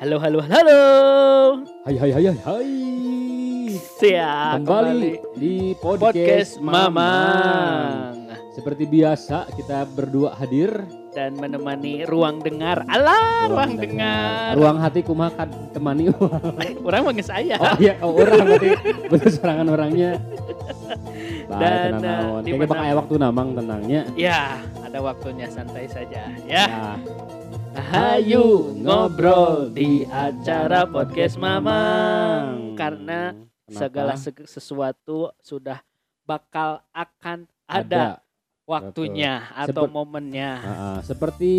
Halo, halo, halo. Hai hai hai hai hai. Siap, Kembali di podcast, podcast Mamang. Mamang Seperti biasa kita berdua hadir. dan menemani ruang dengar. Alah, ruang, dengar. Ruang hati kumaha temani. Orang manggil saya. oh iya, oh orang berarti betul serangan orangnya. Dan, Dan tenang eh, Kayaknya mana- bakal waktu namang tenangnya. Ya, ada waktunya santai saja ya. Nah, Hayu ngobrol di acara podcast Mamang karena kenapa? segala seg- sesuatu sudah bakal akan ada, waktunya atau Sepet- momennya. Ah, seperti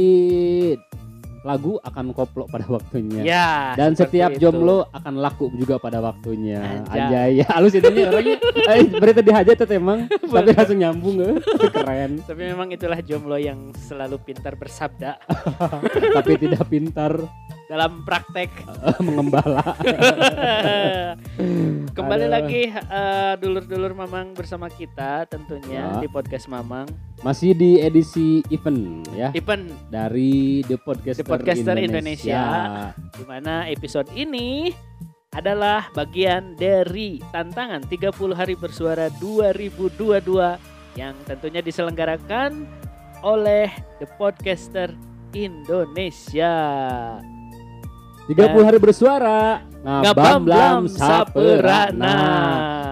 lagu akan koplo pada waktunya. Ya, Dan setiap itu. jomblo akan laku juga pada waktunya. Anjay. Anjay, ya halus itunya orangnya. Eh, berita dihajat tuh emang, tapi langsung nyambung eh. Keren. Tapi memang itulah jomblo yang selalu pintar bersabda tapi tidak pintar dalam praktek. mengembala. Kembali Aduh. lagi eh, dulur-dulur Mamang bersama kita tentunya Ya. di podcast Mamang. Masih di edisi event ya Event dari The Podcaster, The Podcaster Indonesia. di mana episode ini adalah bagian dari tantangan 30 hari bersuara 2022 yang tentunya diselenggarakan oleh The Podcaster Indonesia. 30 hari bersuara. Ngabam-blam saperana.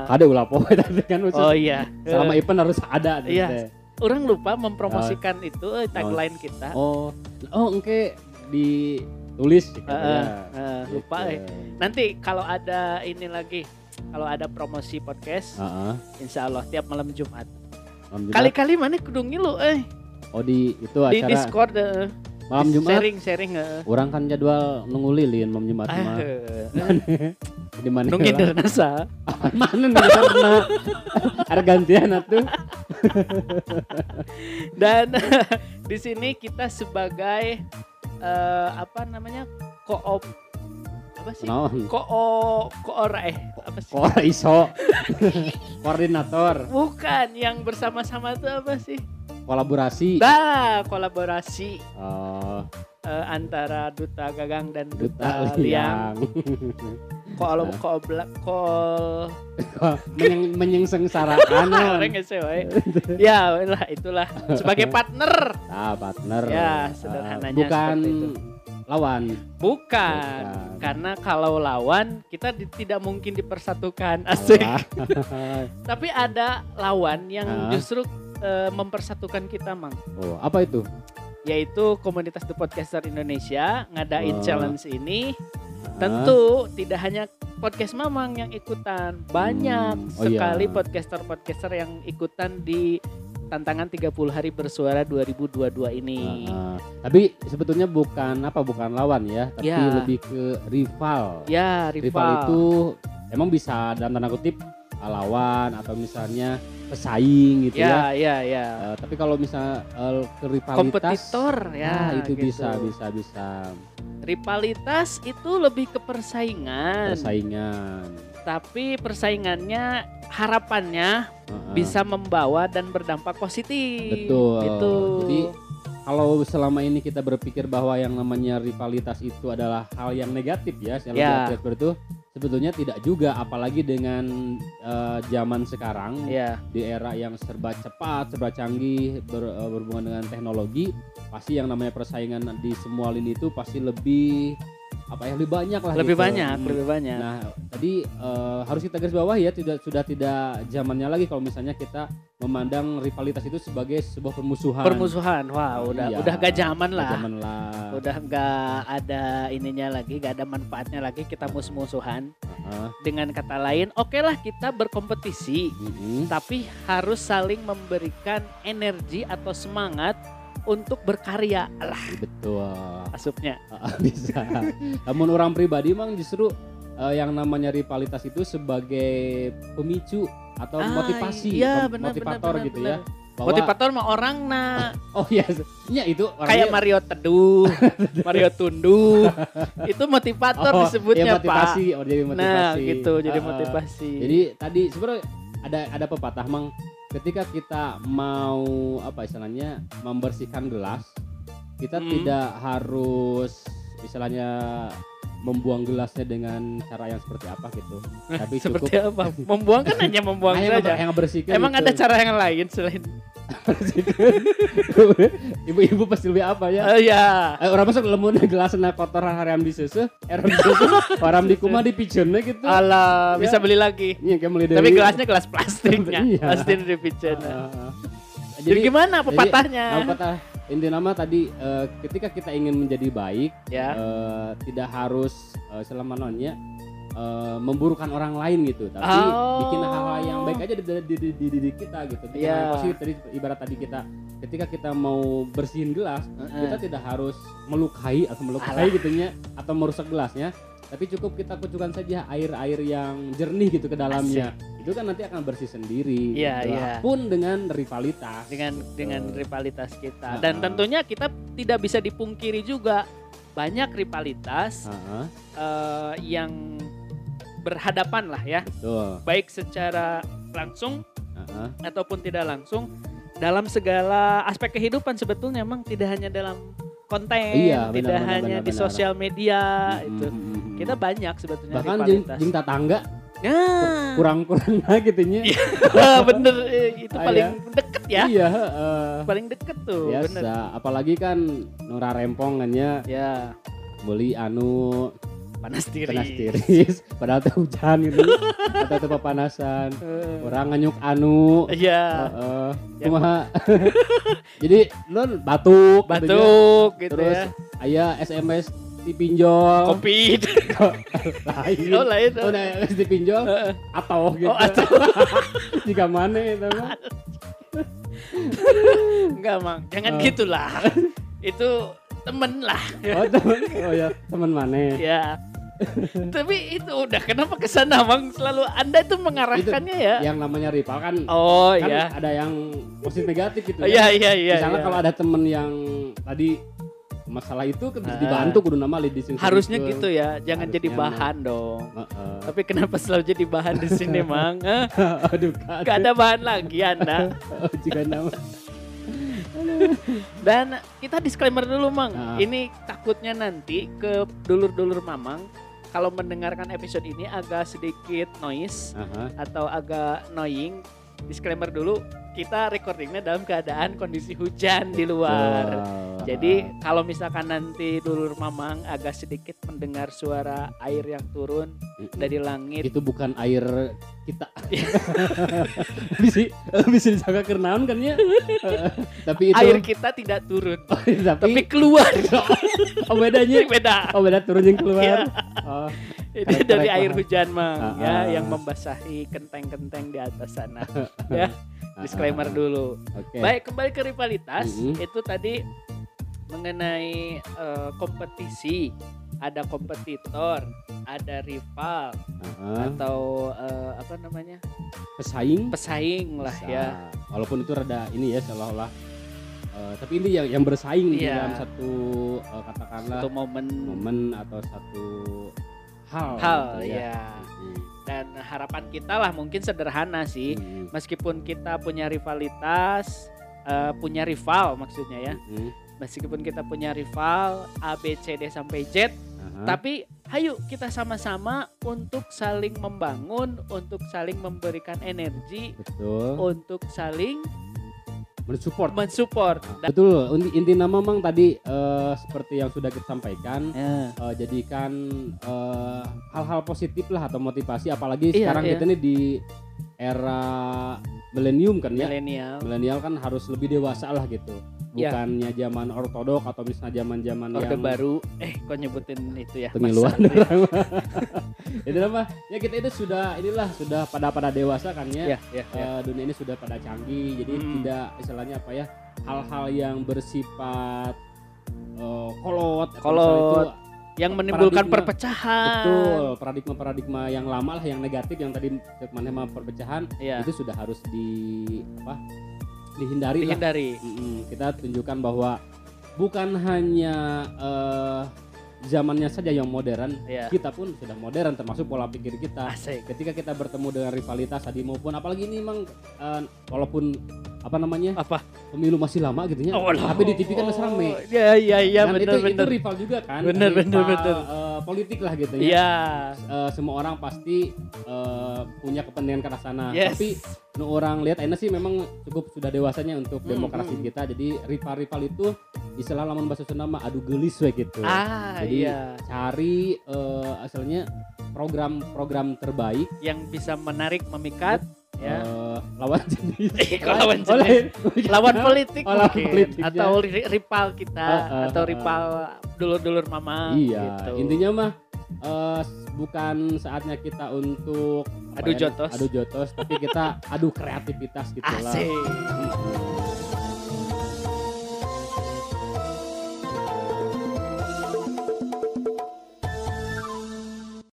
Ada ulah poe tadi kan khusus. Oh iya. Selama event harus ada Iya. teh. orang lupa mempromosikan itu eh, tagline kita. Oh, oh engke ditulis gitu Eh, ya. eh, lupa eh. Gitu. Nanti kalau ada ini lagi, kalau ada promosi podcast, Heeh. insya Allah tiap malam Jumat. Malam Jumat. Kali-kali mana kudu ngilu eh Oh di itu di acara Discord eh, malam Jumat. sharing-sharing eh. Orang kan jadwal nunggu lilin malam Jumat mah. Eh, Di mana? Nunggu lah? nasa. Mana nih karena ada gantian atuh. Dan di sini kita sebagai eh, apa namanya? koop apa sih? Naon? Koo koora eh apa sih? Iso? Koordinator, Bukan yang bersama-sama itu apa sih? Kolaborasi. Nah, kolaborasi Oh, eh, antara Duta Gagang dan duta Duta, Liang. liang. Kol Nah. kol kol Menyeng, woy? Ya, lah itulah sebagai partner. Ah, partner. Ya, sederhananya bukan seperti itu. lawan. Bukan. Bukan. Karena kalau lawan kita di- tidak mungkin dipersatukan. Asik. Tapi ada lawan yang Ah. justru eh, mempersatukan kita, Mang. Oh, apa itu? Yaitu komunitas The Podcaster Indonesia ngadain Oh. challenge ini. Ah, Tentu tidak hanya podcast Mamang yang ikutan, banyak Hmm, oh iya. sekali podcaster-podcaster yang ikutan di tantangan 30 hari bersuara 2022 ini. ah, ah. Tapi sebetulnya bukan apa bukan lawan ya, tapi Ya. lebih ke rival. Ya, rival. rival. itu emang bisa dalam tanda kutip lawan atau misalnya pesaing gitu ya, ya. ya, ya. Eh, tapi kalau misalnya eh, ke rivalitas, Kompetitor ya. nah, itu gitu. bisa bisa bisa Rivalitas itu lebih ke persaingan. persaingan. Tapi persaingannya harapannya Heeh. bisa membawa dan berdampak positif. Betul. Gitu. Jadi kalau selama ini kita berpikir bahwa yang namanya rivalitas itu adalah hal yang negatif ya, secara Ya. negatif itu sebetulnya tidak juga, apalagi dengan eh, zaman sekarang ya, di era yang serba cepat, serba canggih, ber- eh, berhubungan dengan teknologi, pasti yang namanya persaingan di semua lini itu pasti lebih apa ya lebih banyak lah. lebih gitu. banyak, Hmm. lebih banyak. Nah, tadi eh, harus kita garis bawah ya, tidak sudah tidak zamannya lagi kalau misalnya kita memandang rivalitas itu sebagai sebuah permusuhan. Permusuhan, wah udah Iya, udah gak zaman lah. Zaman lah. Udah gak ada ininya lagi, gak ada manfaatnya lagi kita mus-musuhan. Heeh. Dengan kata lain, oke lah kita berkompetisi, Mm-mm. tapi harus saling memberikan energi atau semangat untuk berkarya. Alah, Betul. asupnya. Ah, bisa. Namun orang pribadi emang justru eh, yang namanya rivalitas itu sebagai pemicu atau Ah, motivasi, iya, benar, motivator benar, gitu benar, ya. Bahwa, Motivator mah orang nah Oh iya, ya itu kayak orangnya Mario Teduh, Mario Tunduh. itu motivator oh, disebutnya, iya, motivasi, Pak. oh jadi motivasi. Nah, gitu jadi ah. motivasi. Jadi tadi sebenarnya ada ada pepatah mang ketika kita mau apa istilahnya membersihkan gelas kita Hmm. tidak harus istilahnya membuang gelasnya dengan cara yang seperti apa gitu. Tapi cukup Seperti apa? Membuang kan hanya membuang yang, saja. yang bersihkan Emang itu. ada cara yang lain selain Ibu-ibu pasti lebih apa ya? Oh ya. Eh, orang masuk lemun gelasnya kotor haram di susu, haram di susu, haram di kuma di pigeonnya gitu. Alah, Ya. bisa beli lagi. Iya, kayak beli Tapi gelasnya gelas plastiknya. Iya. Plastik di pigeon. Ah, ah. Jadi gimana pepatahnya? Jadi, pepatah inti nama tadi eh, ketika kita ingin menjadi baik ya. eh, tidak harus eh, selama nonnya eh, memburukan orang lain gitu tapi Oh. bikin hal-hal yang baik aja di, di, di, di diri kita gitu bikin Iya. hal yang positif tadi ibarat tadi kita ketika kita mau bersihin gelas Heeh. kita tidak harus melukai atau melukai Alah. gitunya atau merusak gelasnya tapi cukup kita kucurkan saja air-air yang jernih gitu ke dalamnya itu kan nanti akan bersih sendiri Iya, gitu. iya. pun dengan rivalitas dengan dengan Betul. rivalitas kita Ah, dan ah. tentunya kita tidak bisa dipungkiri juga banyak rivalitas Heeh, eh, yang berhadapan lah ya betul baik secara langsung Heeh. ataupun tidak langsung dalam segala aspek kehidupan sebetulnya memang tidak hanya dalam konten Iya, benar, tidak benar, hanya benar, di benar. sosial media Mm, itu mm, mm, mm. kita banyak sebetulnya bahkan jeng, jeng tetangga nah kurang-kurang gitu nya Iya. bener eh, itu Ah, paling ya. deket ya iya heeh. paling deket tuh biasa bener apalagi kan Nora Rempong kan ya ya beli anu panas tiris, panas tiris padahal teh hujan gitu atau teh pepanasan Eh, orang nganyuk anu Iya, heeh. Yang kumaha jadi non batuk batuk gitu terus ya. aya SMS dipinjol Kopi. lain Oh lain. oh nah SMS dipinjol Heeh. atau gitu Oh, atau. jika mana itu mah Enggak, Mang. Jangan Oh. gitulah. Itu temen lah. oh temen oh ya teman mana ya. Tapi itu udah kenapa ke sana, Mang? Selalu Anda itu mengarahkannya ya. yang namanya rival kan Oh kan ya. ada yang positif negatif gitu Oh, kan. iya iya iya. misalnya iya. kalau ada temen yang tadi masalah itu kan bisa Ah. dibantu kudu nama lidi sing harusnya sing- gitu ya, jangan jadi bahan dong. Heeh. Tapi kenapa selalu jadi bahan di sini, Mang? Aduh Gak ada bahan lagi Anda. Oh, jika nama Dan kita disclaimer dulu, Mang. Ah. Ini takutnya nanti ke dulur-dulur Mamang kalau mendengarkan episode ini agak sedikit noise Aha. atau agak annoying. Disclaimer dulu, kita recordingnya dalam keadaan kondisi hujan di luar. Wah. Jadi kalau misalkan nanti dulur Mamang agak sedikit mendengar suara air yang turun dari langit, itu bukan air bisa bisa disangka kerenaun kan ya tapi itu air kita tidak turun, tapi, tapi keluar. oh bedanya Beda. oh beda turun yang keluar Iya. oh Ini Korek-korek dari air hujan mang Ah, ya ah. yang membasahi kenteng-kenteng di atas sana. ya, Ah, disclaimer ah, ah. dulu. oke Baik, kembali ke rivalitas. Mhm. Itu tadi mengenai eh, kompetisi. Ada kompetitor, ada rival Aha. atau eh, apa namanya? pesaing pesaing lah Bisa. ya. walaupun itu rada ini ya seolah-olah eh, tapi ini yang yang bersaing Iya. dalam satu eh, katakanlah Satu momen momen atau satu hal hal gitu ya. Hmm. Dan harapan kita lah mungkin sederhana sih. Hmm. Meskipun kita punya rivalitas, eh, punya rival maksudnya ya. Hmm. meskipun kita punya rival A B C D sampai Z Tapi ayo kita sama-sama untuk saling membangun untuk saling memberikan energi betul. untuk saling mensupport. mensupport. Dan- betul. Inti, inti nama memang tadi eh, seperti yang sudah kita sampaikan Ya, eh, jadikan eh, hal-hal positif lah atau motivasi. Apalagi Iya, sekarang iya. kita nih di era milenium kan ya? Milenial. Milenial kan harus lebih dewasa lah gitu Iya. bukannya zaman ortodok atau misalnya zaman zaman orde yang baru. Eh kok nyebutin itu ya? Pemiluan itu apa ya kita itu sudah inilah sudah pada pada dewasa kan ya. Ya ya, ya. Eh, dunia ini sudah pada canggih. Jadi Hmm. tidak istilahnya apa ya hal-hal yang bersifat eh, kolot Kolot. itu yang menimbulkan paradigma- perpecahan. Betul paradigma-paradigma yang lama lah yang negatif yang tadi mana perpecahan ya. itu sudah harus di apa dihindari lah. Dihindari. Mm-mm, kita tunjukkan bahwa bukan hanya eh, zamannya saja yang modern ya kita pun sudah modern termasuk pola pikir kita. Asik. Ketika kita bertemu dengan rivalitas tadi maupun apalagi ini memang eh, walaupun apa namanya apa? pemilu masih lama gitu ya Oh, tapi di TV kan masih rame. Ya ya ya dan benar itu, benar. rival juga kan. Bener, bener, rival, bener. Eh, eh, politik lah gitu ya. Iya. Eh, semua orang pasti eh, punya kepentingan ke arah sana. Yes. Tapi nu orang lihat Aina sih memang cukup sudah dewasanya untuk Hmm, demokrasi hmm. kita. Jadi rival-rival itu istilah lamun bahasa Sunda mah adu gelis we gitu. Ah, Jadi iya. cari eh, asalnya program-program terbaik Yang bisa menarik, memikat ya. eh, lawan jenis. Kok lawan jenis? lawan politik Oh, lawan politik, ya. atau ri- rival kita Ah, ah, atau ah, rival dulur-dulur mama Iya, gitu. intinya mah eh, bukan saatnya kita untuk Adu ya, jotos. adu jotos, tapi kita adu kreativitas gitu lah. asik.